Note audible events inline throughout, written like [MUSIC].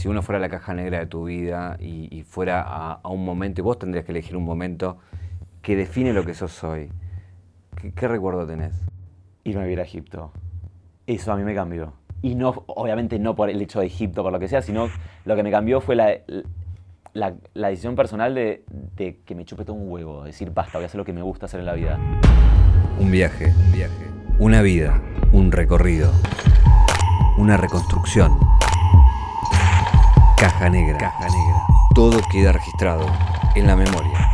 si uno fuera la caja negra de tu vida y, fuera a, un momento, y vos tendrías que elegir un momento que define lo que sos hoy, ¿qué, recuerdo tenés? Irme a vivir a Egipto. Eso a mí me cambió. Y no, obviamente no por el hecho de Egipto, por lo que sea, sino lo que me cambió fue la, la, decisión personal de, de, que me chupe todo un huevo, decir, basta, voy a hacer lo que me gusta hacer en la vida. Un viaje, un viaje, una vida, un recorrido, una reconstrucción. Caja negra, caja negra. Todo queda registrado en la memoria.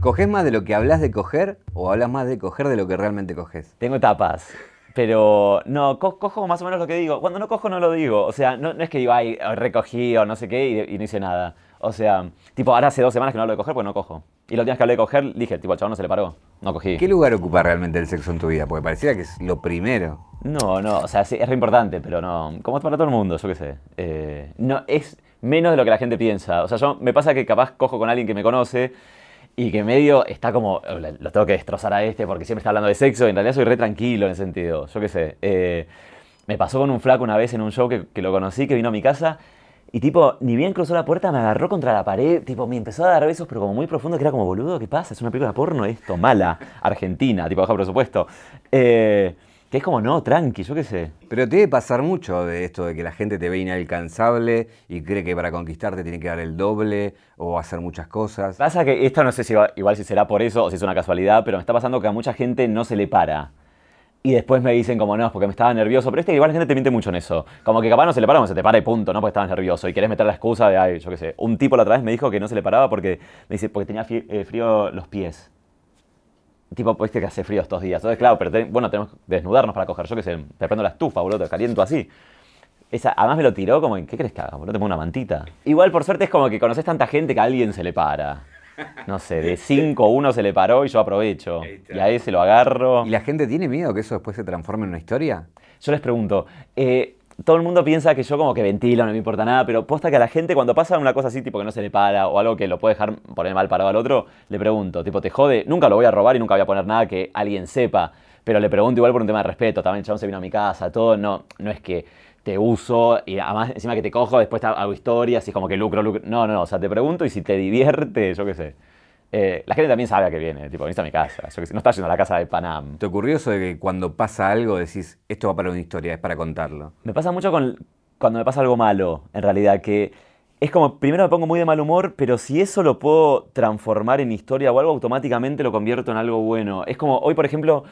¿Coges más de lo que hablas de coger o hablas más de coger de lo que realmente coges? Tengo etapas. Pero no, cojo más o menos lo que digo. Cuando no cojo, no lo digo. O sea, no, es que digo, ay, recogí o no sé qué y, no hice nada. O sea, tipo, ahora hace dos semanas que no hablo de coger, pues no cojo. Y los días que hablé de coger, dije, tipo, al chabón no se le paró. No cogí. ¿Qué lugar ocupa realmente el sexo en tu vida? Porque pareciera que es lo primero. No, no, o sea, sí, es re importante, pero no. Como es para todo el mundo, yo qué sé. Eh, no, es menos de lo que la gente piensa. O sea, yo me pasa que capaz cojo con alguien que me conoce y que medio está como, lo tengo que destrozar a este porque siempre está hablando de sexo, y en realidad soy re tranquilo en ese sentido, yo qué sé. Eh, me pasó con un flaco una vez en un show que, lo conocí, que vino a mi casa, y tipo, ni bien cruzó la puerta, me agarró contra la pared, tipo, me empezó a dar besos, pero como muy profundo, que era como, boludo, ¿qué pasa? Es una película porno esto, mala, argentina, tipo, bajo presupuesto. Eh, que es como, no, tranqui, yo qué sé. Pero te debe pasar mucho de esto de que la gente te ve inalcanzable y cree que para conquistarte tiene que dar el doble o hacer muchas cosas. Pasa que esto no sé si igual si será por eso o si es una casualidad, pero me está pasando que a mucha gente no se le para. Y después me dicen como no, porque me estaba nervioso. Pero este igual la gente te miente mucho en eso. Como que capaz no se le para, se te para y punto, ¿no? Porque estabas nervioso. Y querés meter la excusa de, ay, yo qué sé. Un tipo la otra vez me dijo que no se le paraba porque, me dice, porque tenía eh, frío los pies tipo, pues que hace frío estos días. Entonces, claro, pero bueno, tenemos que desnudarnos para coger. Yo que sé, te prendo la estufa, boludo, te caliento así. Esa, además me lo tiró como, ¿qué crees que haga? Boludo, te pongo una mantita. Igual, por suerte, es como que conoces tanta gente que a alguien se le para. No sé, de cinco uno se le paró y yo aprovecho. Y a ese lo agarro. ¿Y la gente tiene miedo que eso después se transforme en una historia? Yo les pregunto, eh, todo el mundo piensa que yo como que ventilo, no me importa nada, pero posta que a la gente cuando pasa una cosa así, tipo que no se le para o algo que lo puede dejar poner mal parado al otro, le pregunto, tipo, ¿te jode? Nunca lo voy a robar y nunca voy a poner nada que alguien sepa, pero le pregunto igual por un tema de respeto, también el chabón se vino a mi casa, todo, no, no es que te uso y además encima que te cojo, después hago historias y es como que lucro, lucro, no, no, o sea, te pregunto y si te divierte, yo qué sé. Eh, la gente también sabe a qué viene, tipo, viniste a mi casa, no estás yendo a la casa de Panam. ¿Te ocurrió eso de que cuando pasa algo decís, esto va para una historia, es para contarlo? Me pasa mucho con, cuando me pasa algo malo, en realidad, que es como, primero me pongo muy de mal humor, pero si eso lo puedo transformar en historia o algo, automáticamente lo convierto en algo bueno. Es como, hoy por ejemplo,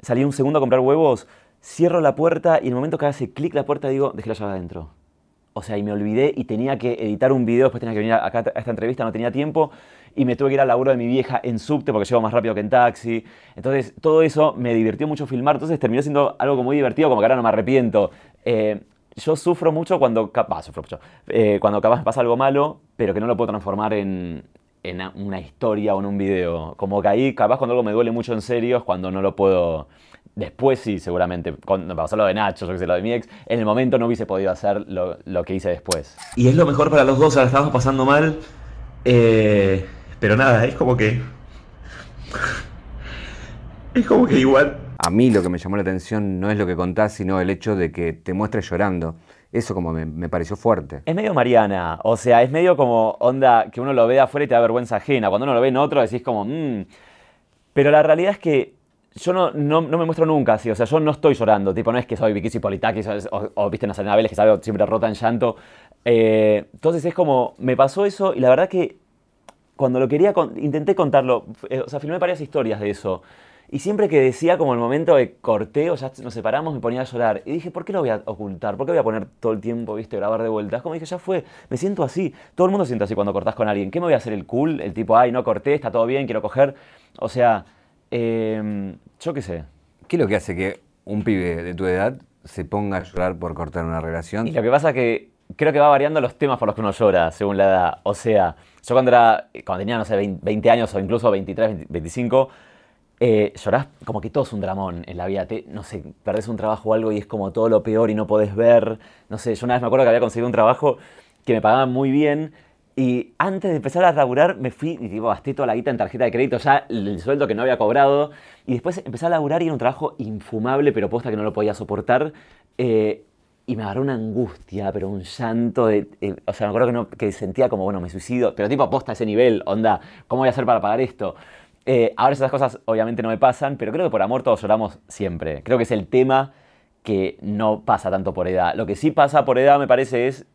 salí un segundo a comprar huevos, cierro la puerta y en el momento que hace clic la puerta digo, dejé la adentro. O sea, y me olvidé y tenía que editar un video, después tenía que venir a esta entrevista, no tenía tiempo y me tuve que ir al laburo de mi vieja en subte porque llego más rápido que en taxi. Entonces, todo eso me divirtió mucho filmar. Entonces, terminó siendo algo como muy divertido, como que ahora no me arrepiento. Eh, yo sufro mucho cuando, capaz, sufro mucho, eh, cuando capaz pasa algo malo, pero que no lo puedo transformar en, en una historia o en un video. Como que ahí, capaz cuando algo me duele mucho en serio, es cuando no lo puedo... Después sí, seguramente. Cuando me pasó lo de Nacho, yo que sé, lo de mi ex, en el momento no hubiese podido hacer lo, lo que hice después. Y es lo mejor para los dos, ahora estamos pasando mal. Eh, pero nada, es como que. Es como que igual. A mí lo que me llamó la atención no es lo que contás, sino el hecho de que te muestres llorando. Eso como me, pareció fuerte. Es medio Mariana, o sea, es medio como onda que uno lo ve de afuera y te da vergüenza ajena. Cuando uno lo ve en otro decís como, mmm. Pero la realidad es que yo no, no, me muestro nunca así, o sea, yo no estoy llorando, tipo, no es que soy Vicky Politakis o, o, viste una Selena Vélez que sabe siempre rota en llanto. Eh, entonces es como, me pasó eso y la verdad que cuando lo quería, intenté contarlo, eh, o sea, filmé varias historias de eso. Y siempre que decía como el momento de corteo, ya nos separamos, me ponía a llorar. Y dije, ¿por qué lo voy a ocultar? ¿Por qué voy a poner todo el tiempo, viste, grabar de vuelta? Es como dije, ya fue, me siento así. Todo el mundo siente así cuando cortás con alguien. ¿Qué me voy a hacer el cool? El tipo, ay, no corté, está todo bien, quiero coger. O sea, em, yo qué sé. ¿Qué es lo que hace que un pibe de tu edad se ponga a llorar por cortar una relación? Y lo que pasa es que creo que va variando los temas por los que uno llora, según la edad. O sea, yo cuando, era, cuando tenía, no sé, 20 años o incluso 23, 25, eh, llorás como que todo es un dramón en la vida. Te, no sé, perdés un trabajo o algo y es como todo lo peor y no podés ver. No sé, yo una vez me acuerdo que había conseguido un trabajo que me pagaban muy bien. Y antes de empezar a laburar, me fui y tipo, gasté toda la guita en tarjeta de crédito, ya el sueldo que no había cobrado. Y después empecé a laburar y era un trabajo infumable, pero posta que no lo podía soportar. Eh, y me agarró una angustia, pero un llanto de... eh, o sea, me acuerdo que, no, que sentía como, bueno, me suicido, pero tipo aposta a ese nivel, onda, ¿cómo voy a hacer para pagar esto? Eh, ahora esas cosas obviamente no me pasan, pero creo que por amor todos lloramos siempre. Creo que es el tema que no pasa tanto por edad. Lo que sí pasa por edad, me parece, es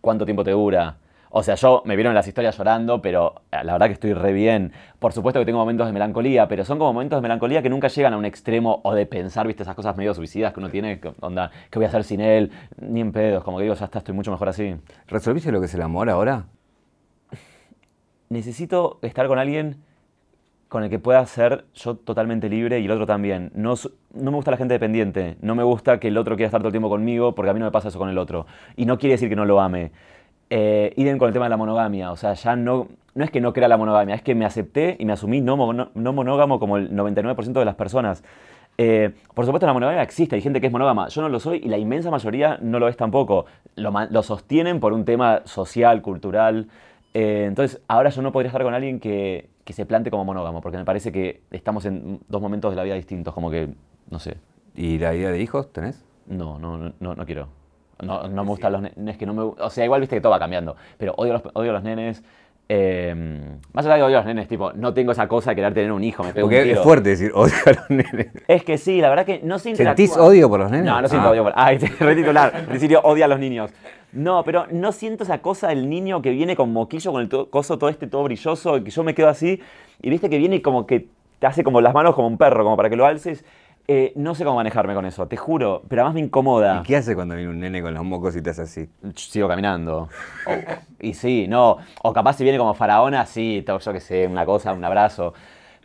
cuánto tiempo te dura. O sea, yo me vieron en las historias llorando, pero eh, la verdad que estoy re bien. Por supuesto que tengo momentos de melancolía, pero son como momentos de melancolía que nunca llegan a un extremo o de pensar, viste, esas cosas medio suicidas que uno tiene, que, onda, ¿qué voy a hacer sin él? Ni en pedos, como que digo, ya está, estoy mucho mejor así. ¿Resolviste lo que es el amor ahora? Necesito estar con alguien con el que pueda ser yo totalmente libre y el otro también. No, no me gusta la gente dependiente, no me gusta que el otro quiera estar todo el tiempo conmigo porque a mí no me pasa eso con el otro. Y no quiere decir que no lo ame. Eh, idem con el tema de la monogamia, o sea, ya no, no es que no crea la monogamia, es que me acepté y me asumí no, mono- no monógamo como el 99% de las personas. Eh, por supuesto, la monogamia existe, hay gente que es monógama, yo no lo soy y la inmensa mayoría no lo es tampoco. Lo, lo sostienen por un tema social, cultural. Eh, entonces, ahora yo no podría estar con alguien que, que se plante como monógamo, porque me parece que estamos en dos momentos de la vida distintos, como que, no sé, ¿Y la idea de hijos tenés? no, no, no, no, no quiero. No, no me gustan los nenes, que no me O sea, igual viste que todo va cambiando, pero odio los, odio los nenes. eh, más allá de odio a los nenes, tipo, no tengo esa cosa de querer tener un hijo, me pego un Porque tiro. es fuerte decir [LAUGHS] odio a los nenes. Es que sí, la verdad que no se interactúa. ¿Sentís odio por los nenes? No, no siento Ah. odio por... Ay, [LAUGHS] retitular. Principio [LAUGHS] odia a los niños. No, pero no siento esa cosa del niño que viene con moquillo, con el to- coso todo este todo brilloso, y que yo me quedo así, y viste que viene como que te hace como las manos como un perro, como para que lo alces. Eh, no sé cómo manejarme con eso, te juro, pero además me incomoda. ¿Y qué hace cuando viene un nene con los mocos y te hace así? Sigo caminando. O- y sí, no. O capaz si viene como faraona, sí, to- yo qué sé, una cosa, un abrazo.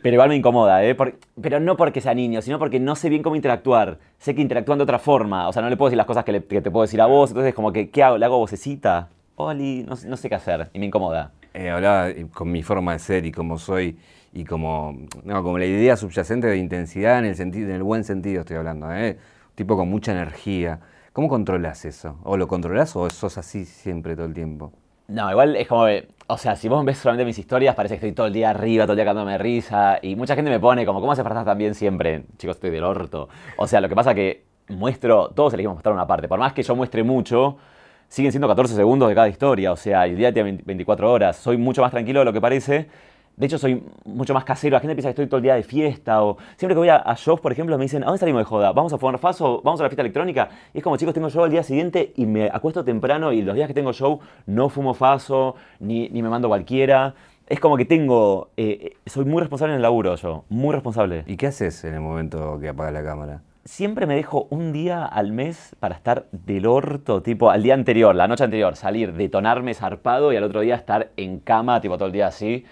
Pero igual me incomoda, ¿eh? Por- pero no porque sea niño, sino porque no sé bien cómo interactuar. Sé que interactúan de otra forma. O sea, no le puedo decir las cosas que, le- que te puedo decir a vos. Entonces, como que, ¿qué hago? ¿Le hago vocecita? Oli, no, no sé qué hacer. Y me incomoda. Eh, hablaba eh, con mi forma de ser y cómo soy y como, no, como la idea subyacente de intensidad en el, sentido, en el buen sentido estoy hablando, ¿eh? tipo con mucha energía. ¿Cómo controlas eso? ¿O lo controlas o sos así siempre todo el tiempo? No, igual es como, o sea, si vos ves solamente mis historias, parece que estoy todo el día arriba, todo el día cagándome de risa. Y mucha gente me pone como, ¿cómo haces para estar tan bien siempre? Chicos, estoy del orto. O sea, lo que pasa que muestro, todos elegimos mostrar una parte. Por más que yo muestre mucho, siguen siendo 14 segundos de cada historia. O sea, el día tiene 20 24 horas. Soy mucho más tranquilo de lo que parece. De hecho, soy mucho más casero. La gente piensa que estoy todo el día de fiesta. O siempre que voy a, a shows, por ejemplo, me dicen, ¿a dónde salimos de joda? ¿Vamos a fumar faso? ¿Vamos a la fiesta electrónica? Y es como, chicos, tengo show el día siguiente y me acuesto temprano y los días que tengo show no fumo faso, ni, ni me mando cualquiera. Es como que tengo, eh, soy muy responsable en el laburo yo, muy responsable. ¿Y qué haces en el momento que apaga la cámara? Siempre me dejo un día al mes para estar del orto, tipo al día anterior, la noche anterior, salir, detonarme zarpado y al otro día estar en cama, tipo todo el día así,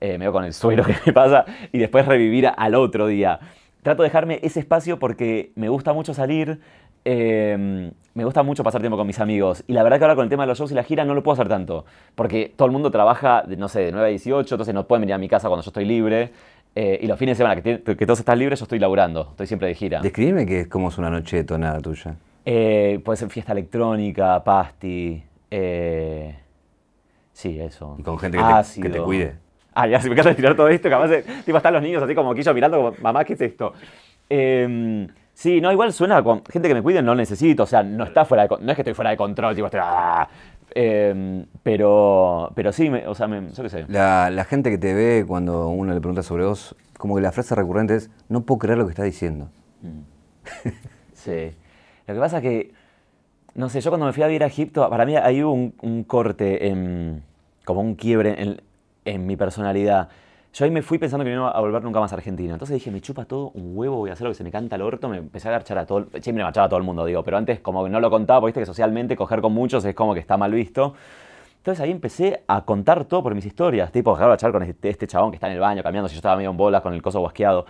eh, me veo con el suelo [LAUGHS] que me pasa, y después revivir al otro día. Trato de dejarme ese espacio porque me gusta mucho salir, eh, me gusta mucho pasar tiempo con mis amigos. Y la verdad que ahora con el tema de los shows y la gira no lo puedo hacer tanto. Porque todo el mundo trabaja, de, no sé, de 9 a 18, entonces no pueden venir a mi casa cuando yo estoy libre. Eh, y los fines de semana que, todos están libres, yo estoy laburando, estoy siempre de gira. Describime que es como es una noche detonada tuya. Eh, puede ser fiesta electrónica, pasti. sí, eso. Y con gente que te- que Ácido. te cuide. Ah, ya, si me de tirar todo esto, capaz de, tipo, están los niños así como quillo mirando, como, mamá, ¿qué es esto? Eh, sí, no, igual suena con gente que me cuide, no necesito, o sea, no está fuera de, no es que estoy fuera de control, tipo, estoy, ah, eh, pero, pero sí, me- o sea, me- yo qué sé. La, la gente que te ve cuando uno le pregunta sobre vos, como que la frase recurrente es, no puedo creer lo que estás diciendo. Sí. Lo que pasa es que, no sé, yo cuando me fui a vivir a Egipto, para mí ahí hubo un, un corte, en, como un quiebre en, en mi personalidad. Yo ahí me fui pensando que no iba a volver nunca más a Argentina. Entonces dije, me chupa todo un huevo, voy a hacer lo que se me canta el orto. Me empecé a garchar a todo, siempre me garchaba a todo el mundo, digo, pero antes como no lo contaba, porque viste que socialmente coger con muchos es como que está mal visto. Entonces ahí empecé a contar todo por mis historias, tipo, a charlar con este, este chabón que está en el baño cambiando, si yo estaba medio en bolas con el coso guasqueado.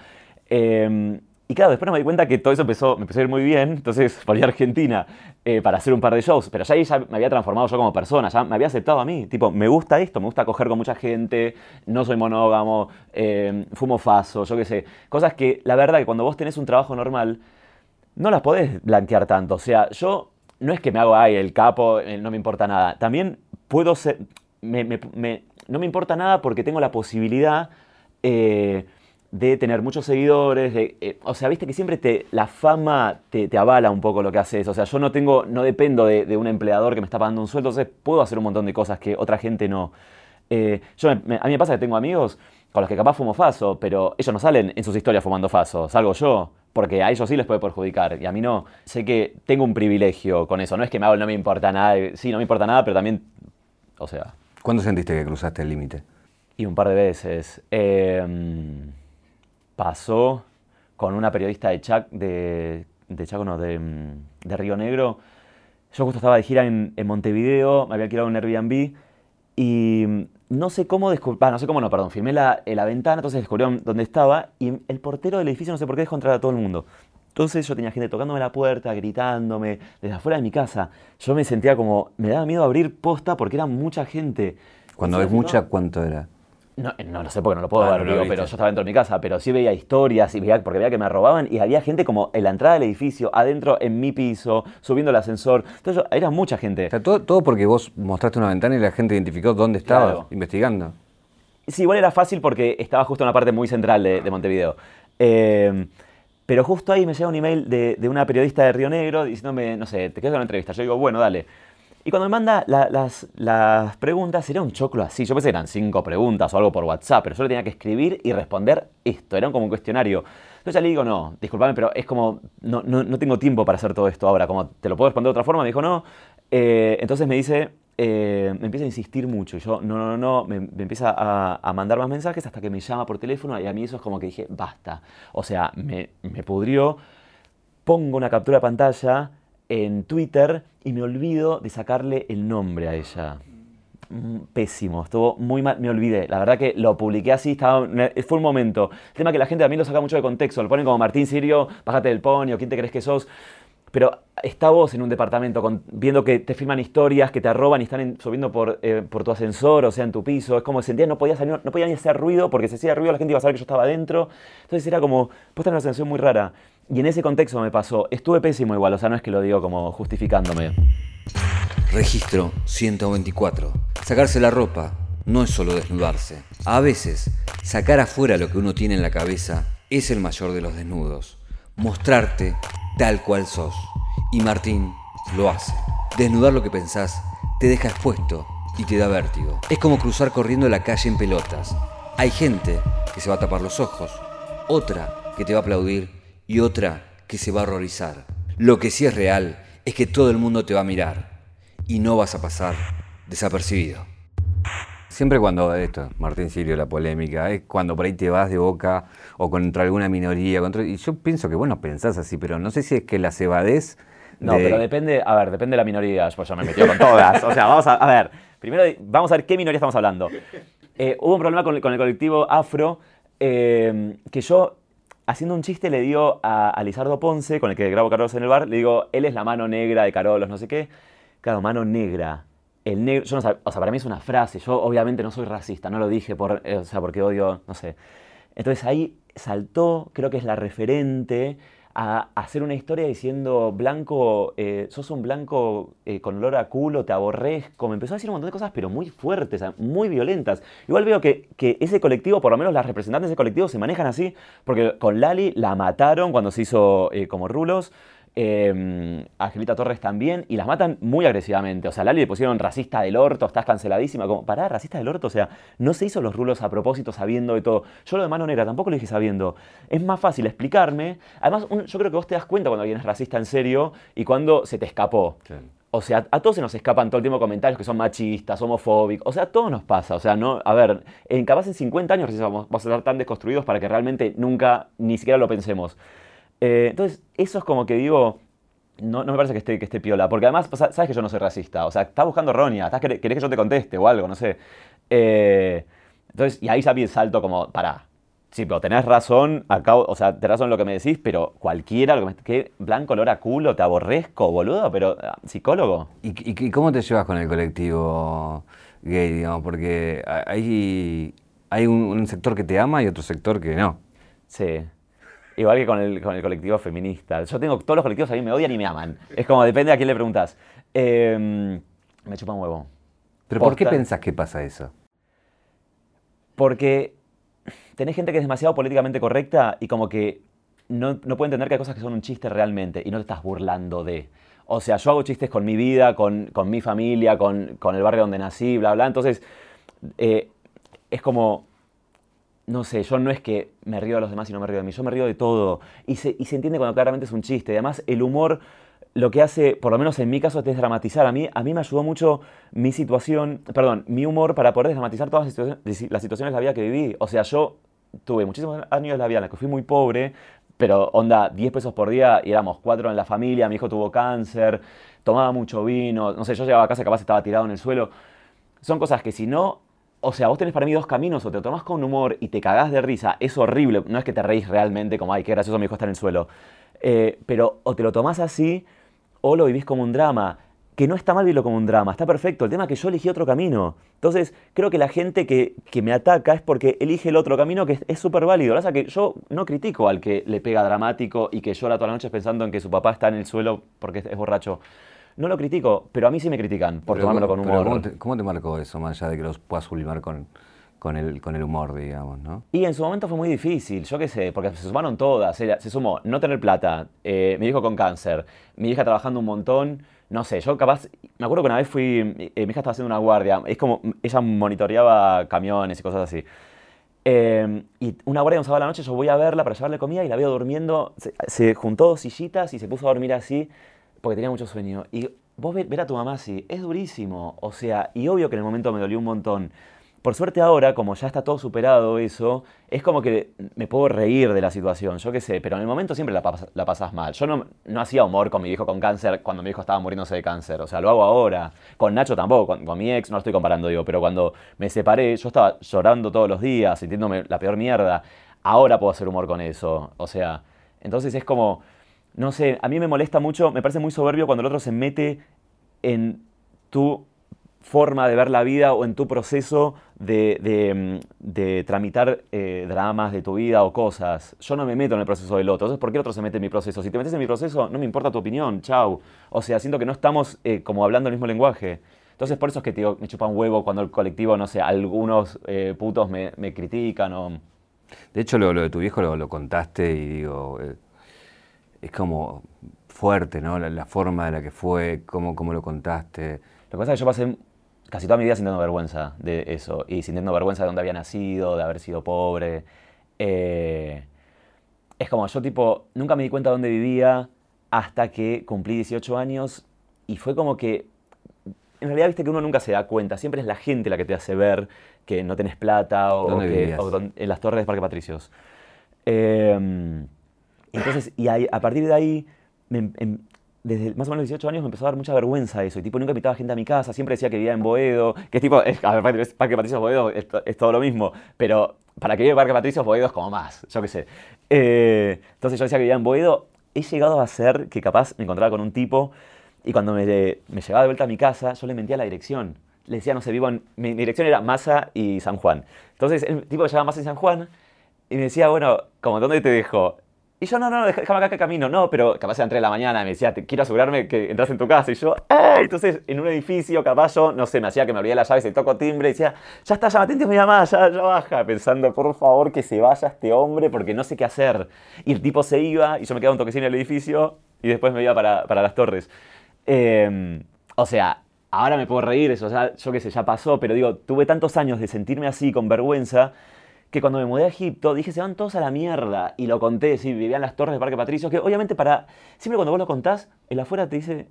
Eh, y claro, después me di cuenta que todo eso empezó, me empezó a ir muy bien, entonces [LAUGHS] volví a Argentina eh, para hacer un par de shows, pero ya ahí ya me había transformado yo como persona, ya me había aceptado a mí, tipo, me gusta esto, me gusta coger con mucha gente, no soy monógamo, eh, fumo faso, yo qué sé, cosas que la verdad que cuando vos tenés un trabajo normal, no las podés blanquear tanto. O sea, yo no es que me hago ay, el capo, eh, no me importa nada. También puedo ser. no me importa nada porque tengo la posibilidad de tener muchos seguidores, de, eh, o sea, viste que siempre te, la fama te, te avala un poco lo que haces, o sea, yo no tengo, no dependo de, de un empleador que me está pagando un sueldo, entonces puedo hacer un montón de cosas que otra gente no. Eh, yo me- a mí me pasa que tengo amigos con los que capaz fumo faso, pero ellos no salen en sus historias fumando faso, salgo yo, porque a ellos sí les puede perjudicar y a mí no. Sé que tengo un privilegio con eso, no es que me hago no me importa nada, eh, sí, no me importa nada, pero también, o sea, ¿Cuándo sentiste que cruzaste el límite? y un par de veces. Eh, pasó con una periodista de Chac, de, de Chaco, no, de, de Río Negro. Yo justo estaba de gira en, en Montevideo, me había alquilado un Airbnb y no sé cómo descubrí, no sé cómo no, perdón, filmé la, eh, la ventana, entonces descubrieron dónde estaba y el portero del edificio no sé por qué dejó entrar a todo el mundo. Entonces yo tenía gente tocándome la puerta, gritándome, desde afuera de mi casa. Yo me sentía como, me daba miedo abrir posta porque era mucha gente. Cuando es mucha, ¿cuánto era? No, no lo sé porque no lo puedo Ah, ver, no digo, pero yo estaba dentro de mi casa, pero sí veía historias y veía, porque veía que me robaban y había gente como en la entrada del edificio, adentro en mi piso, subiendo el ascensor. Entonces yo- era mucha gente. O sea, todo, todo porque vos mostraste una ventana y la gente identificó dónde estabas Claro. investigando. Sí, igual era fácil porque estaba justo en una parte muy central de, de Montevideo. Eh, pero justo ahí me llega un email de, de una periodista de Río Negro diciéndome, no sé, te quedas con una entrevista. Yo digo, bueno, dale. Y cuando me manda la- las, preguntas, era un choclo así. Yo pensé que eran cinco preguntas o algo por WhatsApp, pero yo tenía que escribir y responder esto. Era como un cuestionario. Entonces ya le digo, no, disculpame, pero es como, no, no, no tengo tiempo para hacer todo esto ahora. Como, ¿te lo puedo responder de otra forma? Me dijo, no. Eh, entonces me dice, eh, me empieza a insistir mucho. Y yo, no, no, no, me, me empieza a, a mandar más mensajes hasta que me llama por teléfono y a mí eso es como que dije, basta. O sea, me, me pudrió. Pongo una captura de pantalla en Twitter y me olvido de sacarle el nombre a ella. Mm, Pésimo, estuvo muy mal, me olvidé. La verdad que lo publiqué así, estaba, fue un momento. El tema que la gente también lo saca mucho de contexto, lo ponen como Martín Sirio, bájate del pony o quién te crees que sos. Pero está vos en un departamento viendo que te filman historias, que te roban y están en- subiendo por, eh, por tu ascensor, o sea, en tu piso. Es como sentía no podía salir, no podía ni hacer ruido porque si hacía ruido la gente iba a saber que yo estaba adentro. Entonces era como puesta en una sensación muy rara. Y en ese contexto me pasó. Estuve pésimo igual, o sea, no es que lo digo como justificándome. Registro 124. Sacarse la ropa no es solo desnudarse. A veces, sacar afuera lo que uno tiene en la cabeza es el mayor de los desnudos. Mostrarte tal cual sos. Y Martín lo hace. Desnudar lo que pensás te deja expuesto y te da vértigo. Es como cruzar corriendo la calle en pelotas. Hay gente que se va a tapar los ojos, otra que te va a aplaudir y otra que se va a horrorizar. Lo que sí es real es que todo el mundo te va a mirar y no vas a pasar desapercibido. Siempre cuando esto, Martín Sirio, la polémica, es cuando por ahí te vas de boca o contra alguna minoría. Contra, y yo pienso que, bueno, pensás así, pero no sé si es que la cebadez. No, pero depende, a ver, depende de la minoría. Pues ya me metió con todas. O sea, vamos a, a ver, primero vamos a ver qué minoría estamos hablando. Eh, hubo un problema con, el- con el colectivo afro eh, que yo, haciendo un chiste, le dio a, a Lizardo Ponce, con el que grabo Carolos en el bar, le digo, él es la mano negra de Carolos, no sé qué. Claro, mano negra. El negro, yo no sab- o sea, para mí es una frase. Yo obviamente no soy racista, no lo dije por, eh, o sea, porque odio, no sé. Entonces ahí saltó, creo que es la referente, a hacer una historia diciendo, blanco, eh, sos un blanco eh, con olor a culo, te aborrezco. Me empezó a decir un montón de cosas, pero muy fuertes, muy violentas. Igual veo que, que ese colectivo, por lo menos las representantes de ese colectivo, se manejan así, porque con Lali la mataron cuando se hizo como rulos. Eh, Angelita Torres también, y las matan muy agresivamente. O sea, a Lali le pusieron racista del orto, estás canceladísima. Como, pará, racista del orto. O sea, no se hizo los rulos a propósito sabiendo de todo. Yo lo de mano negra tampoco lo dije sabiendo. Es más fácil explicarme. Además, un- yo creo que vos te das cuenta cuando alguien es racista en serio y cuando se te escapó. O sea, a todos se nos escapan todo el tiempo comentarios que son machistas, homofóbicos. O sea, todo nos pasa. O sea, no, a ver, en, capaz en 50 años vamos, vamos a estar tan desconstruidos para que realmente nunca ni siquiera lo pensemos. Eh, entonces, eso es como que digo, no, no me parece que esté, que esté piola. Porque además, pues, sabes que yo no soy racista. O sea, estás buscando roña, estás, querés, que yo te conteste o algo, no sé. Eh, entonces, y ahí ya vi el salto como, pará. Sí, pero tenés razón, acabo, o sea, tenés razón en lo que me decís, pero cualquiera, lo que me, ¿qué? blanco, olor a culo, te aborrezco, boludo, pero ah, psicólogo. ¿Y, y- y cómo te llevas con el colectivo gay, digamos? Porque hay, hay un, un sector que te ama y otro sector que no. Sí. Igual que con el, con el colectivo feminista. Yo tengo todos los colectivos a mí me odian y me aman. Es como depende a quién le preguntas. Eh, me chupa un huevo. ¿Pero por qué pensás que pasa eso? Porque tenés gente que es demasiado políticamente correcta y como que no, no puede entender que hay cosas que son un chiste realmente y no te estás burlando de. O sea, yo hago chistes con mi vida, con, con mi familia, con, con, el barrio donde nací, bla, bla. Entonces, eh, es como, no sé, yo no es que me río de los demás y no me río de mí, yo me río de todo. Y se, y se entiende cuando claramente es un chiste. Además, el humor lo que hace, por lo menos en mi caso, es desdramatizar. A mí, a mí me ayudó mucho mi situación, perdón, mi humor para poder desdramatizar todas las situaciones, de la vida que viví. O sea, yo tuve muchísimos años de la vida en los que fui muy pobre, pero onda, 10 pesos por día y éramos cuatro en la familia, mi hijo tuvo cáncer, tomaba mucho vino, no sé, yo llegaba a casa capaz estaba tirado en el suelo. Son cosas que si no, o sea, vos tenés para mí dos caminos, o te lo tomás con humor y te cagás de risa, es horrible, no es que te reís realmente como, ay, qué gracioso mi hijo está en el suelo, eh, pero o te lo tomás así o lo vivís como un drama que no está mal vivirlo como un drama, está perfecto. El tema es que yo elegí otro camino. Entonces, creo que la gente que, me ataca es porque elige el otro camino que es súper válido. O sea, que yo no critico al que le pega dramático y que llora toda la noche pensando en que su papá está en el suelo porque es borracho. No lo critico, pero a mí sí me critican por tomármelo con humor. ¿cómo te, marcó eso, más allá de que los puedas sublimar con, con el, con el humor, digamos, ¿no? Y en su momento fue muy difícil, yo qué sé, porque se sumaron todas. Se sumó no tener plata, eh, mi hijo con cáncer, mi hija trabajando un montón no sé, yo capaz, me acuerdo que una vez fui, eh, mi hija estaba haciendo una guardia, es como, ella monitoreaba camiones y cosas así. Em, y una guardia un sábado a la noche, yo voy a verla para llevarle comida y la veo durmiendo, se, juntó dos sillitas y se puso a dormir así porque tenía mucho sueño. Y vos ver, a tu mamá así, es durísimo, o sea, y obvio que en el momento me dolió un montón. Por suerte ahora, como ya está todo superado eso, es como que me puedo reír de la situación, yo qué sé, pero en el momento siempre la, la pasas mal. Yo no, no, hacía humor con mi hijo con cáncer cuando mi hijo estaba muriéndose de cáncer, o sea, lo hago ahora. Con Nacho tampoco, con, mi ex no lo estoy comparando, digo, pero cuando me separé, yo estaba llorando todos los días, sintiéndome la peor mierda. Ahora puedo hacer humor con eso, o sea, entonces es como, no sé, a mí me molesta mucho, me parece muy soberbio cuando el otro se mete en tu forma de ver la vida o en tu proceso de, mm, tramitar eh, dramas de tu vida o cosas. Yo no me meto en el proceso del otro. Entonces, ¿por qué el otro se mete en mi proceso? Si te metes en mi proceso, no me importa tu opinión. Chau. O sea, siento que no estamos eh, como hablando el mismo lenguaje. Entonces, por eso es que te me chupa un huevo cuando el colectivo, no sé, algunos eh, putos me, critican o... De hecho, lo, de tu viejo lo, contaste y digo, es como fuerte, ¿no? La, forma de la que fue, cómo, cómo lo contaste. Lo que pasa es que yo pasé casi toda mi vida sintiendo vergüenza de eso y sintiendo vergüenza de dónde había nacido, de haber sido pobre. Eh, es como yo tipo, nunca me di cuenta de dónde vivía hasta que cumplí 18 años y fue como que, en realidad viste que uno nunca se da cuenta, siempre es la gente la que te hace ver que no tenés plata o, que, en las torres de Parque Patricios. Em, entonces, y a partir de ahí me, em, desde más o menos 18 años me empezó a dar mucha vergüenza eso. Y tipo, nunca invitaba gente a mi casa, siempre decía que vivía en Boedo. Que es tipo, a ver, Parque Patricios Boedo es, todo lo mismo. Pero para que viva Parque Patricios Boedo es como más, yo qué sé. Eh, entonces yo decía que vivía en Boedo. He llegado a ser que capaz me encontraba con un tipo y cuando me, me llevaba de vuelta a mi casa, yo le mentía la dirección. Le decía, no sé, vivo en. Mi, dirección era Massa y San Juan. Entonces el tipo me llamaba Massa y San Juan y me decía, bueno, como, ¿dónde te dejo? Y yo, no, no, déjame acá que camino. No, pero capaz era 3 de la mañana, me decía, quiero asegurarme que entras en tu casa. Y yo, ¡ay! Entonces, en un edificio, capaz yo, no sé, me hacía que me abría la llave, se toco timbre y decía, ya está, ya me mi mamá, ya, ya baja. Pensando, por favor, que se vaya este hombre porque no sé qué hacer. Y el tipo se iba y yo me quedaba un toquecín en el edificio y después me iba para, para las torres. Em, o sea, ahora me puedo reír, eso ya, yo qué sé, ya pasó, pero digo, tuve tantos años de sentirme así, con vergüenza que cuando me mudé a Egipto dije, se van todos a la mierda. Y lo conté, sí, vivía en las torres de Parque Patricio, que obviamente para... Siempre cuando vos lo contás, el afuera te dice,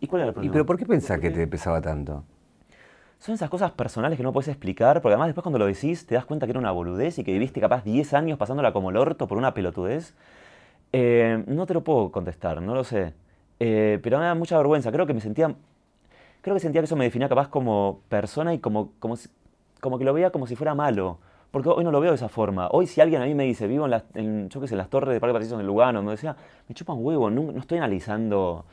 ¿y cuál era el problema? ¿Y pero por qué pensás que te pesaba tanto? Son esas cosas personales que no puedes explicar, porque además después cuando lo decís te das cuenta que era una boludez y que viviste capaz 10 años pasándola como el orto por una pelotudez. Eh, no te lo puedo contestar, no lo sé. Eh, pero me da mucha vergüenza. Creo que me sentía... Creo que sentía que eso me definía capaz como persona y como, como, como que lo veía como si fuera malo. Porque hoy no lo veo de esa forma. Hoy si alguien a mí me dice, vivo en, las, yo qué sé, las torres de Parque Patricios en Lugano, me decía, me chupa un huevo, no, estoy analizando,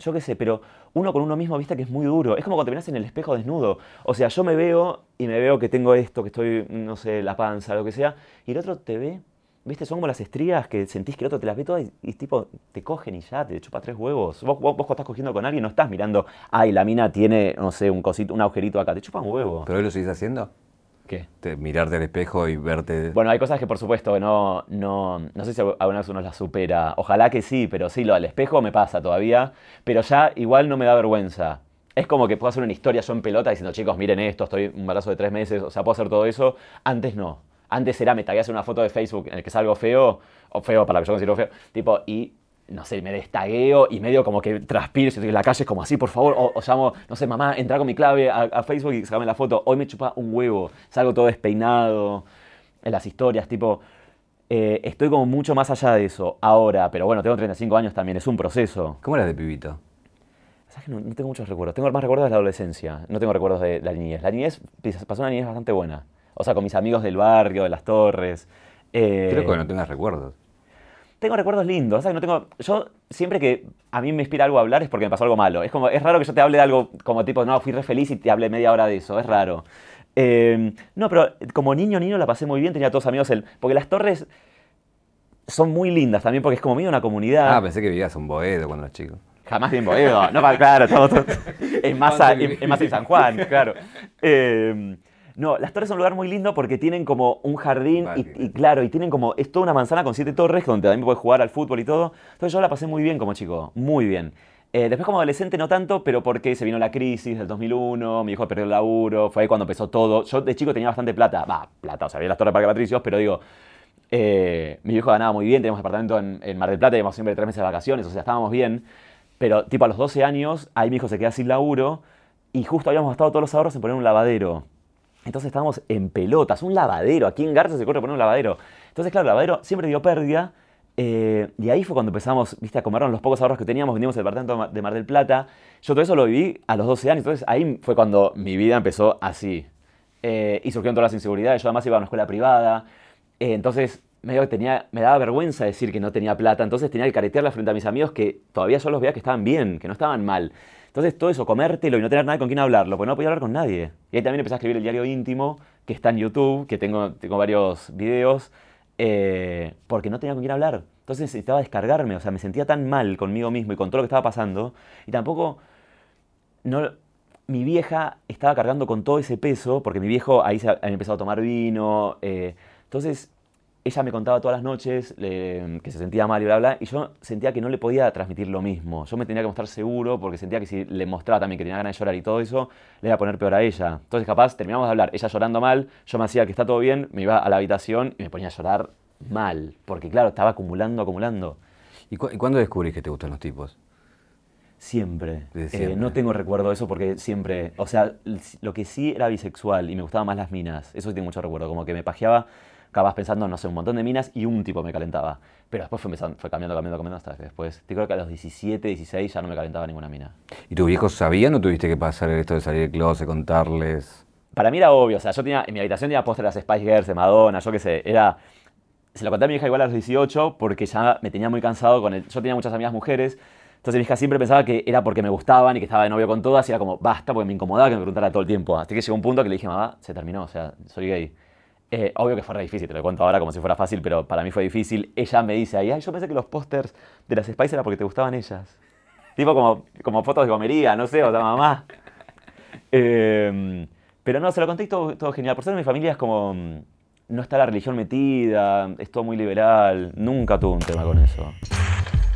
yo qué sé, pero uno con uno mismo, viste que es muy duro. Es como cuando te miras en el espejo desnudo. O sea, yo me veo y me veo que tengo esto, que estoy, no sé, la panza, lo que sea, y el otro te ve, viste, son como las estrías que sentís que el otro te las ve todas y, tipo, te cogen y ya, te chupa tres huevos. Vos, vos, cuando estás cogiendo con alguien no estás mirando, ay, la mina tiene, no sé, un cosito, un agujerito acá, te chupa un huevo. ¿Pero hoy lo seguís haciendo? ¿Qué? Te- mirarte al espejo y verte. Bueno, hay cosas que por supuesto no, no, no sé si alguna vez uno las supera. Ojalá que sí, pero sí, lo del espejo me pasa todavía. Pero ya igual no me da vergüenza. Es como que puedo hacer una historia yo en pelota diciendo, chicos, miren esto, estoy un embarazo de tres meses, o sea, puedo hacer todo eso. Antes no. Antes era, me tagueas una foto de Facebook en el que salgo feo, o feo para lo que yo considero feo, tipo, y no sé, me destagueo y medio como que transpiro, si estoy en la calle, es como así, por favor, o, o llamo, no sé, mamá, entra con mi clave a, a Facebook y sacame la foto. Hoy me chupa un huevo, salgo todo despeinado en las historias, tipo, eh, estoy como mucho más allá de eso ahora, pero bueno, tengo 35 años también, es un proceso. ¿Cómo eras de pibito? ¿Sabes que no, no tengo muchos recuerdos? Tengo más recuerdos de la adolescencia, no tengo recuerdos de la niñez. La niñez, pasó una niñez bastante buena. O sea, con mis amigos del barrio, de las torres. eh, Creo que no tengas recuerdos. Tengo recuerdos lindos. ¿sabes? No tengo, yo siempre que a mí me inspira algo a hablar es porque me pasó algo malo. Es como es raro que yo te hable de algo como tipo, no, fui re feliz y te hable media hora de eso. Es raro. Eh, no, pero como niño, niño la pasé muy bien. Tenía todos amigos. El, porque las torres son muy lindas también porque es como medio una comunidad. Ah, pensé que vivías en Boedo cuando eras chico. Jamás bien Boedo. No, claro, estamos todos- [LAUGHS] en masa, ¿Cuánto en, viví? en masa en San Juan, claro. Eh, no, las torres son un lugar muy lindo porque tienen como un jardín y, claro, y tienen como, es toda una manzana con siete torres donde también puedes jugar al fútbol y todo. Entonces yo la pasé muy bien como chico, muy bien. Eh, después como adolescente no tanto, pero porque se vino la crisis del 2001, mi hijo perdió el laburo, fue ahí cuando empezó todo. Yo de chico tenía bastante plata, va, plata, o sea, había las torres de Parque Patricios, pero digo, eh, mi viejo ganaba muy bien, teníamos apartamento en, en Mar del Plata, íbamos siempre tres meses de vacaciones, o sea, estábamos bien. Pero tipo a los 12 años, ahí mi hijo se queda sin laburo y justo habíamos gastado todos los ahorros en poner un lavadero. Entonces estábamos en pelotas, un lavadero. Aquí en Garza se corre poner un lavadero. Entonces, claro, el lavadero siempre dio pérdida. eh, y ahí fue cuando empezamos, viste, a comernos los pocos ahorros que teníamos, vendimos el departamento de Ma- de Mar del Plata. Yo todo eso lo viví a los 12 años. Entonces ahí fue cuando mi vida empezó así. Eh, y surgieron todas las inseguridades. Yo además iba a una escuela privada. Eh, entonces me daba vergüenza decir que no tenía plata. Entonces tenía que caretearla frente a mis amigos que todavía yo los veía que estaban bien, que no estaban mal. Entonces todo eso, comértelo y no tener nadie con quien hablarlo, porque no podía hablar con nadie. Y ahí también empecé a escribir el diario íntimo, que está en YouTube, que tengo, tengo varios videos, eh, porque no tenía con quién hablar. Entonces necesitaba descargarme, o sea, me sentía tan mal conmigo mismo y con todo lo que estaba pasando. Y tampoco mi vieja estaba cargando con todo ese peso, porque mi viejo ahí se había empezado a tomar vino. eh, entonces, ella me contaba todas las noches que se sentía mal y bla, bla, y yo sentía que no le podía transmitir lo mismo. Yo me tenía que mostrar seguro, porque sentía que si le mostraba también que tenía ganas de llorar y todo eso, le iba a poner peor a ella. Entonces, capaz, terminamos de hablar, ella llorando mal, yo me hacía que está todo bien, me iba a la habitación y me ponía a llorar mal, porque claro, estaba acumulando, acumulando. ¿Y, cu- y cuándo descubrís que te gustan los tipos? Siempre. Eh, siempre. no tengo recuerdo de eso porque siempre. O sea, lo que sí era bisexual y me gustaban más las minas. Eso sí tengo mucho recuerdo. Como que me pajeaba, capaz pensando, no sé, un montón de minas y un tipo me calentaba. Pero después fue, empezando- fue cambiando, cambiando, cambiando hasta que después. Te creo que a los 17, 16 ya no me calentaba ninguna mina. ¿Y tus viejos sabían o tuviste que pasar esto de salir del closet, contarles? Para mí era obvio. O sea, yo tenía, en mi habitación tenía póster de las Spice Girls, de Madonna, yo qué sé. Era. Se lo conté a mi hija igual a los 18 porque ya me tenía muy cansado con el. Yo tenía muchas amigas mujeres. Entonces mi hija siempre pensaba que era porque me gustaban y que estaba de novio con todas y era como, basta, porque me incomodaba que me preguntara todo el tiempo. Así que llegó un punto que le dije, mamá, se terminó, o sea, soy gay. Eh, obvio que fue re difícil, te lo cuento ahora como si fuera fácil, pero para mí fue difícil. Ella me dice ahí, ay, yo pensé que los pósters de las Spice era porque te gustaban ellas. Tipo como, como fotos de gomería, no sé, o sea, mamá. [LAUGHS] Eh, pero no, se lo conté y todo, todo genial. Por ser mi familia es como, mm, no está la religión metida, es todo muy liberal. Nunca tuve un tema con eso.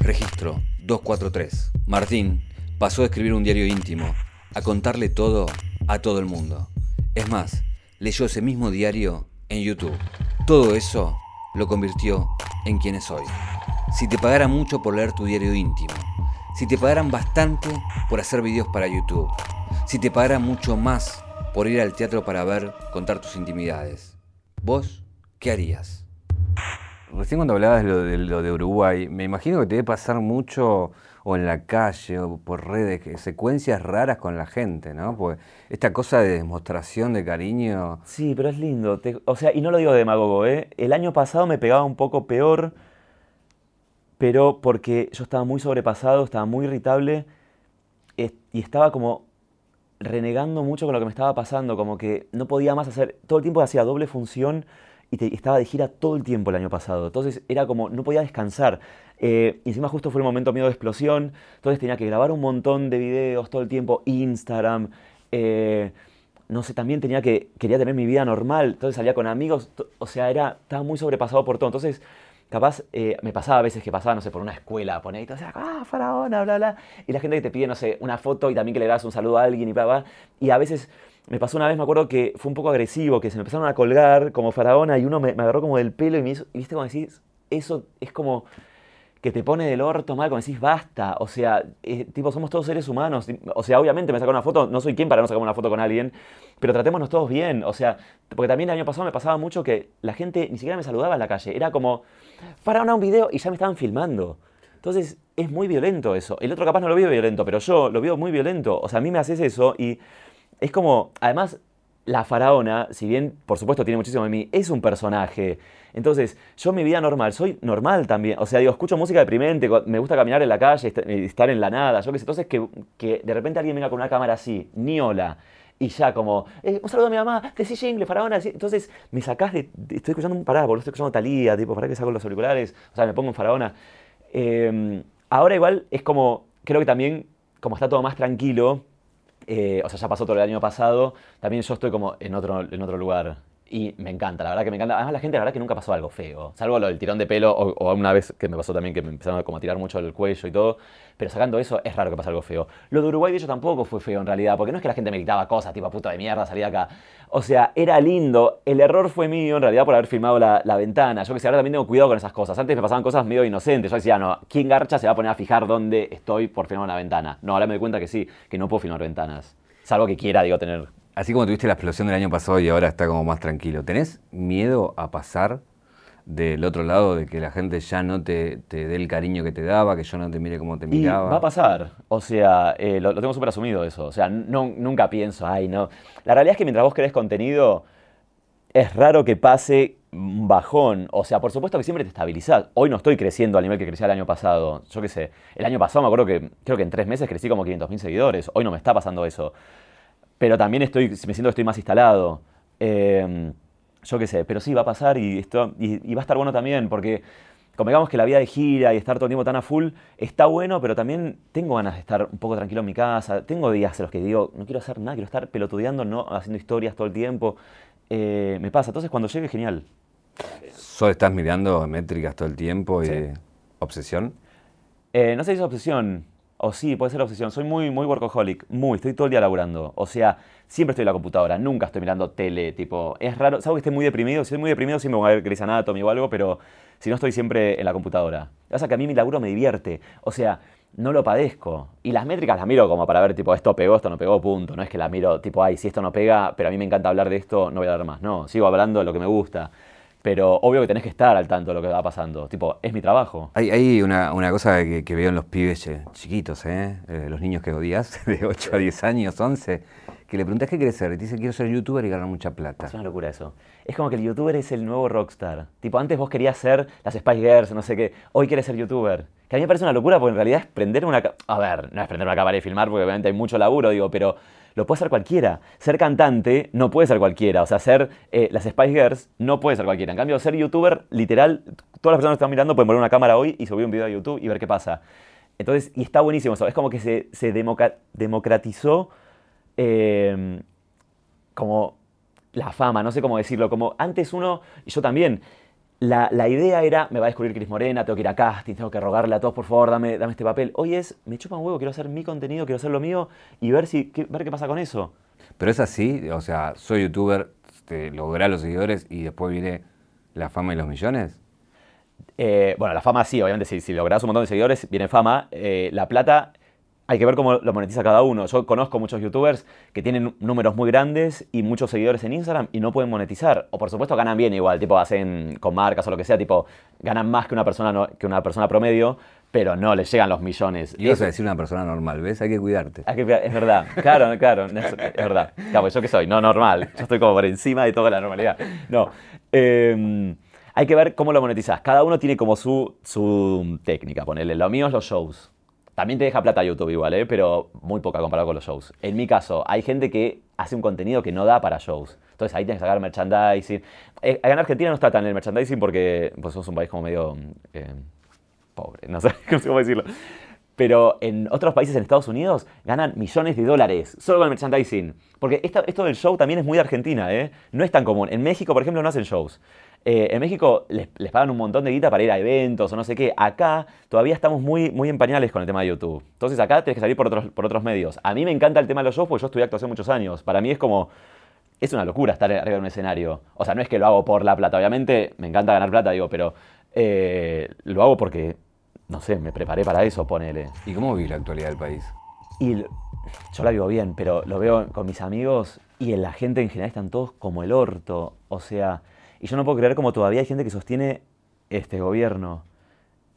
Registro 243. Martín pasó de escribir un diario íntimo a contarle todo a todo el mundo. Es más, leyó ese mismo diario en YouTube. Todo eso lo convirtió en quien es hoy. Si te pagaran mucho por leer tu diario íntimo, si te pagaran bastante por hacer videos para YouTube, si te pagaran mucho más por ir al teatro para ver contar tus intimidades, ¿vos qué harías? Recién cuando hablabas de lo, de lo de Uruguay, me imagino que te debe pasar mucho o en la calle o por redes, secuencias raras con la gente, ¿no? Porque esta cosa de demostración de cariño, Sí, pero es lindo. o sea, y no lo digo de demagogo, ¿eh? El año pasado me pegaba un poco peor, pero porque yo estaba muy sobrepasado, estaba muy irritable y estaba como renegando mucho con lo que me estaba pasando, como que no podía más hacer, todo el tiempo hacía doble función y estaba de gira todo el tiempo el año pasado, entonces era como, no podía descansar. Eh, y encima justo fue el momento mío de explosión, entonces tenía que grabar un montón de videos todo el tiempo, Instagram, eh, no sé, también tenía que, quería tener mi vida normal, entonces salía con amigos, o sea, era, estaba muy sobrepasado por todo. Entonces, capaz, eh, me pasaba a veces que pasaba, no sé, por una escuela, ponía ahí, todo, o ah, faraona, y la gente que te pide, no sé, una foto y también que le das un saludo a alguien y bla, bla, y a veces me pasó una vez, me acuerdo que fue un poco agresivo, que se me empezaron a colgar como faraona y uno me, agarró como del pelo y me hizo, y viste como decís, eso es como que te pone del orto mal, como decís, basta. O sea, eh, tipo, somos todos seres humanos. O sea, obviamente me saco una foto, no soy quien para no sacar una foto con alguien, pero tratémonos todos bien. O sea, porque también el año pasado me pasaba mucho que la gente ni siquiera me saludaba en la calle. Era como, para un video y ya me estaban filmando. Entonces, es muy violento eso. El otro capaz no lo veo violento, pero yo lo veo muy violento. O sea, a mí me haces eso y es como, además, la faraona, si bien por supuesto tiene muchísimo de mí, es un personaje. Entonces, yo mi vida normal, soy normal también. O sea, digo, escucho música deprimente, me gusta caminar en la calle, y estar en la nada, yo qué sé. Entonces, que, que de repente alguien venga con una cámara así, ni hola, y ya como, eh, un saludo a mi mamá, decí jingle, faraona. decí- Entonces, me sacás de, Estoy escuchando un pará, boludo, estoy escuchando Talía, tipo, para que saco los auriculares, o sea, me pongo en faraona. Eh, ahora igual es como, creo que también, como está todo más tranquilo, eh, o sea, ya pasó todo el año pasado, también yo estoy como en otro, en otro lugar. Y me encanta, la verdad que me encanta. Además, la gente, la verdad que nunca pasó algo feo. Salvo lo del tirón de pelo, o, o una vez que me pasó también que me empezaron como a tirar mucho el cuello y todo. Pero sacando eso, es raro que pase algo feo. Lo de Uruguay, de hecho, tampoco fue feo en realidad, porque no es que la gente me gritaba cosas, tipo, puto de mierda, salí de acá. O sea, era lindo. El error fue mío, en realidad, por haber filmado la, la ventana. Yo que sé, ahora también tengo cuidado con esas cosas. Antes me pasaban cosas medio inocentes. Yo decía, no, ¿quién garcha se va a poner a fijar dónde estoy por filmar una ventana? No, ahora me doy cuenta que sí, que no puedo filmar ventanas. Salvo que quiera, digo, tener Así como tuviste la explosión del año pasado y ahora está como más tranquilo, ¿tenés miedo a pasar del otro lado, de que la gente ya no te, te dé el cariño que te daba, que yo no te mire como te Y miraba? va a pasar. O sea, eh, lo, lo tengo súper asumido eso. O sea, no, nunca pienso, ay, no. La realidad es que mientras vos crees contenido, es raro que pase un bajón. O sea, por supuesto que siempre te estabilizás. Hoy no estoy creciendo al nivel que crecía el año pasado. Yo qué sé. El año pasado me acuerdo que creo que en tres meses crecí como 500.000 seguidores. Hoy no me está pasando eso. Pero también estoy, me siento que estoy más instalado. Eh, yo qué sé, pero sí, va a pasar y, esto, y, y va a estar bueno también, porque como digamos que la vida de gira y estar todo el tiempo tan a full está bueno, pero también tengo ganas de estar un poco tranquilo en mi casa. Tengo días en los que digo, no quiero hacer nada, quiero estar pelotudeando, no haciendo historias todo el tiempo. Eh, me pasa, entonces cuando llegue, genial. ¿Solo estás mirando métricas todo el tiempo y Sí. obsesión? Eh, no sé si es obsesión, o sí, puede ser obsesión. Soy muy, muy workaholic, muy, estoy todo el día laburando. O sea, siempre estoy en la computadora, nunca estoy mirando tele, tipo, es raro, salvo que esté muy deprimido, si estoy muy deprimido sí me voy a ver Grey's Anatomy o algo, pero si no estoy siempre en la computadora. Pasa es que a mí mi laburo me divierte, o sea, no lo padezco. Y las métricas las miro como para ver, tipo, esto pegó, esto no pegó, punto. No es que la miro, tipo, ay, si esto no pega, pero a mí me encanta hablar de esto, no voy a hablar más. No, sigo hablando de lo que me gusta. Pero obvio que tenés que estar al tanto de lo que va pasando. Tipo, es mi trabajo. Hay, hay una, una cosa que, que veo en los pibes chiquitos, ¿eh? Eh, los niños que odias, [LAUGHS] de 8 a 10 años, 11, que le preguntas qué quieres ser y te dice quiero ser youtuber y ganar mucha plata. Es una locura eso. Es como que el youtuber es el nuevo rockstar. Tipo, antes vos querías ser las Spice Girls, no sé qué. Hoy quieres ser youtuber. Que a mí me parece una locura porque en realidad es prender una... A ver, no es prender una cámara y filmar porque obviamente hay mucho laburo, digo, pero lo puede ser cualquiera. Ser cantante no puede ser cualquiera. O sea, ser eh, las Spice Girls no puede ser cualquiera. En cambio, ser youtuber, literal, todas las personas que están mirando pueden poner una cámara hoy y subir un video a YouTube y ver qué pasa. Entonces, y está buenísimo eso. Es como que se, se democratizó eh, como la fama, no sé cómo decirlo, como antes uno, y yo también, la, la idea era, me va a descubrir Cris Morena, tengo que ir a casting, tengo que rogarle a todos, por favor, dame, dame este papel. Hoy es, me chupa un huevo, quiero hacer mi contenido, quiero hacer lo mío y ver, si, qué, ver qué pasa con eso. Pero es así, o sea, soy youtuber, te logré los seguidores y después viene la fama y los millones. Eh, bueno, la fama sí, obviamente, si, si lográs un montón de seguidores, viene fama. Eh, la plata, hay que ver cómo lo monetiza cada uno. Yo conozco muchos youtubers que tienen números muy grandes y muchos seguidores en Instagram y no pueden monetizar. O por supuesto ganan bien igual, tipo hacen con marcas o lo que sea, tipo ganan más que una persona, no- que una persona promedio, pero no les llegan los millones. Y Eso- a decir una persona normal, ¿ves? Hay que cuidarte. hay que- es verdad, claro, claro, es, es verdad. Claro, yo que soy, no normal, yo estoy como por encima de toda la normalidad. No, eh, hay que ver cómo lo monetizás. Cada uno tiene como su, su técnica, ponerle. Lo mío es los shows. También te deja plata YouTube igual, ¿eh? pero muy poca comparado con los shows. En mi caso, hay gente que hace un contenido que no da para shows. Entonces ahí tienes que sacar merchandising. Eh, en Argentina no está tan el merchandising porque pues, somos un país como medio eh, pobre, no sé [LAUGHS] cómo decirlo. Pero en otros países en Estados Unidos ganan millones de dólares solo con el merchandising. Porque esto del show también es muy de Argentina, ¿eh? No es tan común. En México, por ejemplo, no hacen shows. Eh, en México les, pagan un montón de guita para ir a eventos o no sé qué. Acá todavía estamos muy, muy en con el tema de YouTube. Entonces acá tienes que salir por otros, por otros medios. A mí me encanta el tema de los shows porque yo estudié actuación muchos años. Para mí es como... Es una locura estar arriba de un escenario. O sea, no es que lo hago por la plata. Obviamente me encanta ganar plata, digo, pero eh, lo hago porque, no sé, me preparé para eso, ponele. ¿Y cómo vivís la actualidad del país? Y yo la vivo bien, pero lo veo con mis amigos y en la gente en general están todos como el orto. O sea, y yo no puedo creer como todavía hay gente que sostiene este gobierno.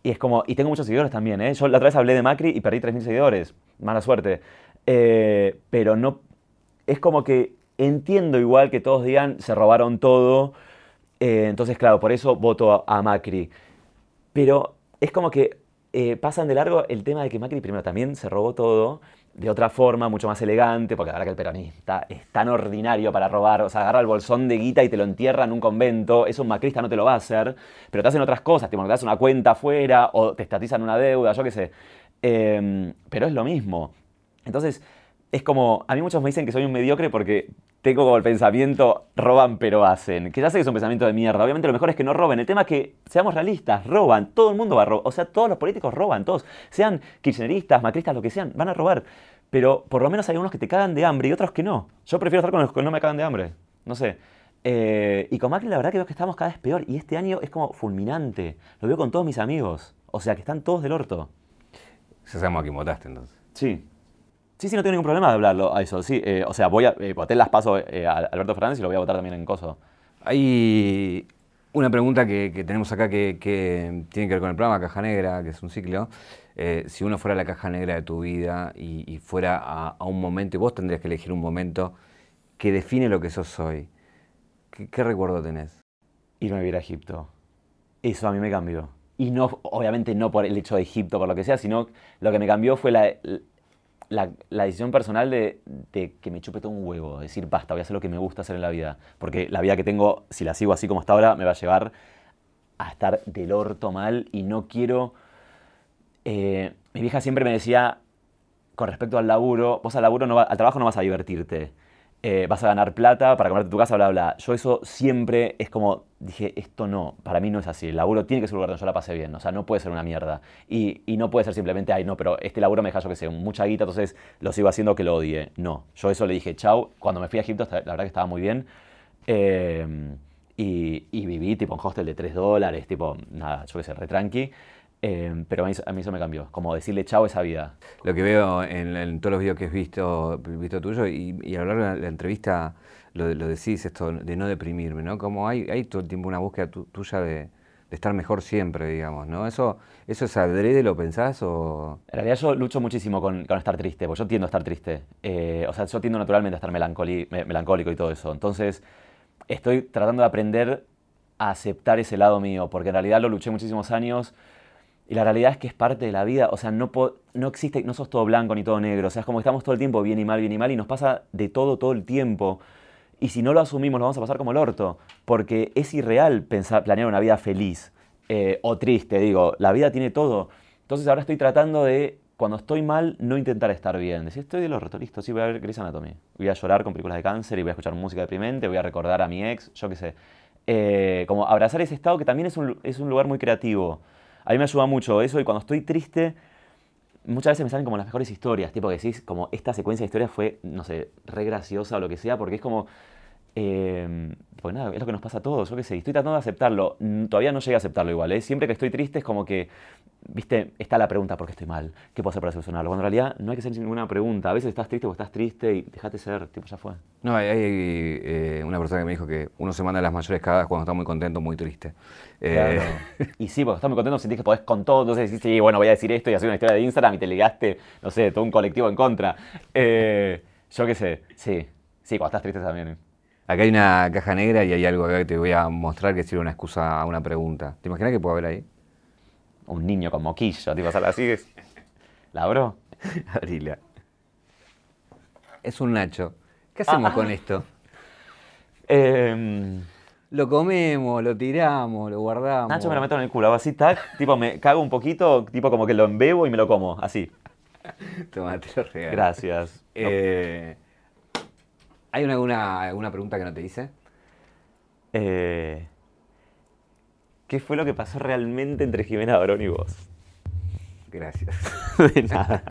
Y es como, y tengo muchos seguidores también, ¿eh? Yo la otra vez hablé de Macri y perdí 3.000 seguidores. Mala suerte. Eh, pero no, es como que entiendo igual que todos digan se robaron todo. eh, entonces, claro, por eso voto a, a Macri. Pero es como que eh, pasan de largo el tema de que Macri primero también se robó todo de otra forma, mucho más elegante, porque la verdad que el peronista es tan ordinario para robar, o sea, agarra el bolsón de guita y te lo entierra en un convento, eso un macrista no te lo va a hacer, pero te hacen otras cosas, te das una cuenta afuera o te estatizan una deuda, yo qué sé. Em, pero es lo mismo. Entonces, es como, a mí muchos me dicen que soy un mediocre porque tengo como el pensamiento, roban pero hacen. Que ya sé que es un pensamiento de mierda. Obviamente lo mejor es que no roben. El tema es que, seamos realistas, roban. Todo el mundo va a robar. O sea, todos los políticos roban, todos. Sean kirchneristas, macristas, lo que sean, van a robar. Pero por lo menos hay unos que te cagan de hambre y otros que no. Yo prefiero estar con los que no me cagan de hambre. No sé. Eh, y con Macri la verdad que veo que estamos cada vez peor. Y este año es como fulminante. Lo veo con todos mis amigos. O sea, que están todos del orto. Ya sabemos a quién votaste entonces. Sí. Sí, sí, no tengo ningún problema de hablarlo a eso. Sí, eh, o sea, voy a, eh, voté las paso eh, a Alberto Fernández y lo voy a votar también en Coso. Hay una pregunta que, que tenemos acá que, que tiene que ver con el programa Caja Negra, que es un ciclo. Eh, si uno fuera la caja negra de tu vida y, y fuera a, a un momento, y vos tendrías que elegir un momento que define lo que sos hoy, ¿qué, qué recuerdo tenés? Irme a vivir a Egipto. Eso a mí me cambió. Y no, obviamente no por el hecho de Egipto, por lo que sea, sino lo que me cambió fue la, la, decisión personal de, de que me chupe todo un huevo. Decir, basta, voy a hacer lo que me gusta hacer en la vida. Porque la vida que tengo, si la sigo así como hasta ahora, me va a llevar a estar del orto mal y no quiero... eh, mi vieja siempre me decía, con respecto al laburo, vos al laburo no va- al trabajo no vas a divertirte. Eh, vas a ganar plata para comprarte tu casa, bla, bla. Yo eso siempre es como, dije, esto no, para mí no es así. El laburo tiene que ser un lugar donde yo la pase bien, o sea, no puede ser una mierda. Y, y no puede ser simplemente, ay, no, pero este laburo me deja, yo que sé, mucha guita, entonces lo sigo haciendo que lo odie. No, yo eso le dije, chau. Cuando me fui a Egipto, la verdad que estaba muy bien. Eh, y, y viví tipo en hostel de 3 dólares, tipo, nada, yo qué sé, re tranqui. Eh, pero a mí, a mí eso me cambió, como decirle chau a esa vida. Lo que veo en, en todos los videos que has visto, visto tuyo y, y a lo largo de la, la entrevista lo, lo decís, esto de no deprimirme, ¿no? Como hay, hay todo el tiempo una búsqueda tu- tuya de, de estar mejor siempre, digamos, ¿no? ¿Eso, ¿Eso es adrede, lo pensás o...? En realidad yo lucho muchísimo con, con estar triste, porque yo tiendo a estar triste. Eh, o sea, yo tiendo naturalmente a estar melancólico y todo eso. Entonces, estoy tratando de aprender a aceptar ese lado mío, porque en realidad lo luché muchísimos años y la realidad es que es parte de la vida. O sea, no, no existe, no sos todo blanco ni todo negro. O sea, es como estamos todo el tiempo bien y mal, bien y mal, y nos pasa de todo todo el tiempo. Y si no lo asumimos, lo vamos a pasar como el orto, porque es irreal pensar, planear una vida feliz eh, o triste, digo, la vida tiene todo. Entonces ahora estoy tratando de, cuando estoy mal, no intentar estar bien. Decir, estoy del orto, listo, sí, voy a ver Grey's Anatomy. Voy a llorar con películas de cáncer y voy a escuchar música deprimente, voy a recordar a mi ex, yo qué sé. Eh, como abrazar ese estado que también es un, es un lugar muy creativo. A mí me ayuda mucho eso y cuando estoy triste, muchas veces me salen como las mejores historias, tipo que decís, como esta secuencia de historias fue, no sé, re graciosa o lo que sea, porque es como, eh, pues nada, es lo que nos pasa a todos, yo qué sé, estoy tratando de aceptarlo, todavía no llegué a aceptarlo igual, ¿eh? siempre que estoy triste es como que, viste, está la pregunta, ¿por qué estoy mal? ¿Qué puedo hacer para solucionarlo? Cuando en realidad no hay que hacer ninguna pregunta, a veces estás triste o estás triste y déjate ser, tipo, ya fue. No, hay, hay, eh, una persona que me dijo que uno se manda las mayores cagadas cuando está muy contento, muy triste. Eh, Claro. [LAUGHS] Y sí, porque estás muy contento, sentís que podés con todo, entonces decís, sí, bueno, voy a decir esto y hacer una historia de Instagram y te ligaste, no sé, todo un colectivo en contra. Eh, yo qué sé, sí, sí, cuando estás triste también. Acá hay una caja negra y hay algo acá que te voy a mostrar que sirve una excusa a una pregunta. ¿Te imaginas que puede haber ahí? Un niño con moquillo, tipo, sale así, ¿la abro? [LAUGHS] Abrila. Es un Nacho. ¿Qué hacemos Ah. con esto? Eh, Lo comemos, lo tiramos, lo guardamos. Nacho me lo meto en el culo, hago así, tac, tipo me cago un poquito, tipo como que lo embebo y me lo como, así. [LAUGHS] Toma, te lo regalo. Gracias. Eh, ¿Hay una- alguna, alguna pregunta que no te hice? Eh, ¿Qué fue lo que pasó realmente entre Jimena Barón y vos? Gracias. [LAUGHS] De nada.